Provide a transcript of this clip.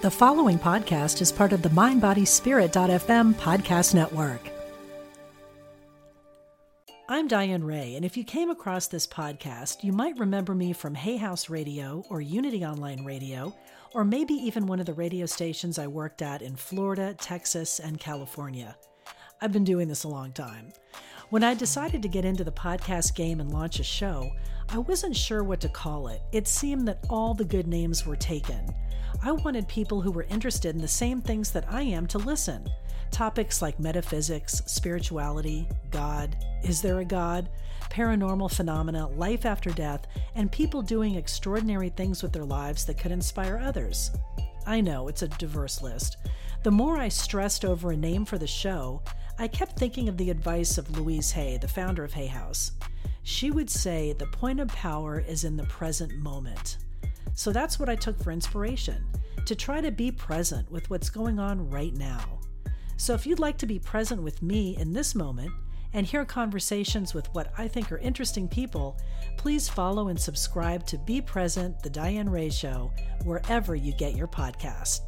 The following podcast is part of the MindBodySpirit.fm podcast network. I'm Diane Ray, and if you came across this podcast, you might remember me from Hay House Radio or Unity Online Radio, or maybe even one of the radio stations I worked at in Florida, Texas, and California. I've been doing this a long time. When I decided to get into the podcast game and launch a show, I wasn't sure what to call it. It seemed that all the good names were taken. I wanted people who were interested in the same things that I am to listen. Topics like metaphysics, spirituality, God, is there a God, paranormal phenomena, life after death, and people doing extraordinary things with their lives that could inspire others. I know it's a diverse list. The more I stressed over a name for the show, I kept thinking of the advice of Louise Hay, the founder of Hay House. She would say the point of power is in the present moment. So that's what I took for inspiration to try to be present with what's going on right now. So if you'd like to be present with me in this moment and hear conversations with what I think are interesting people, please follow and subscribe to Be Present, The Diane Ray Show, wherever you get your podcast.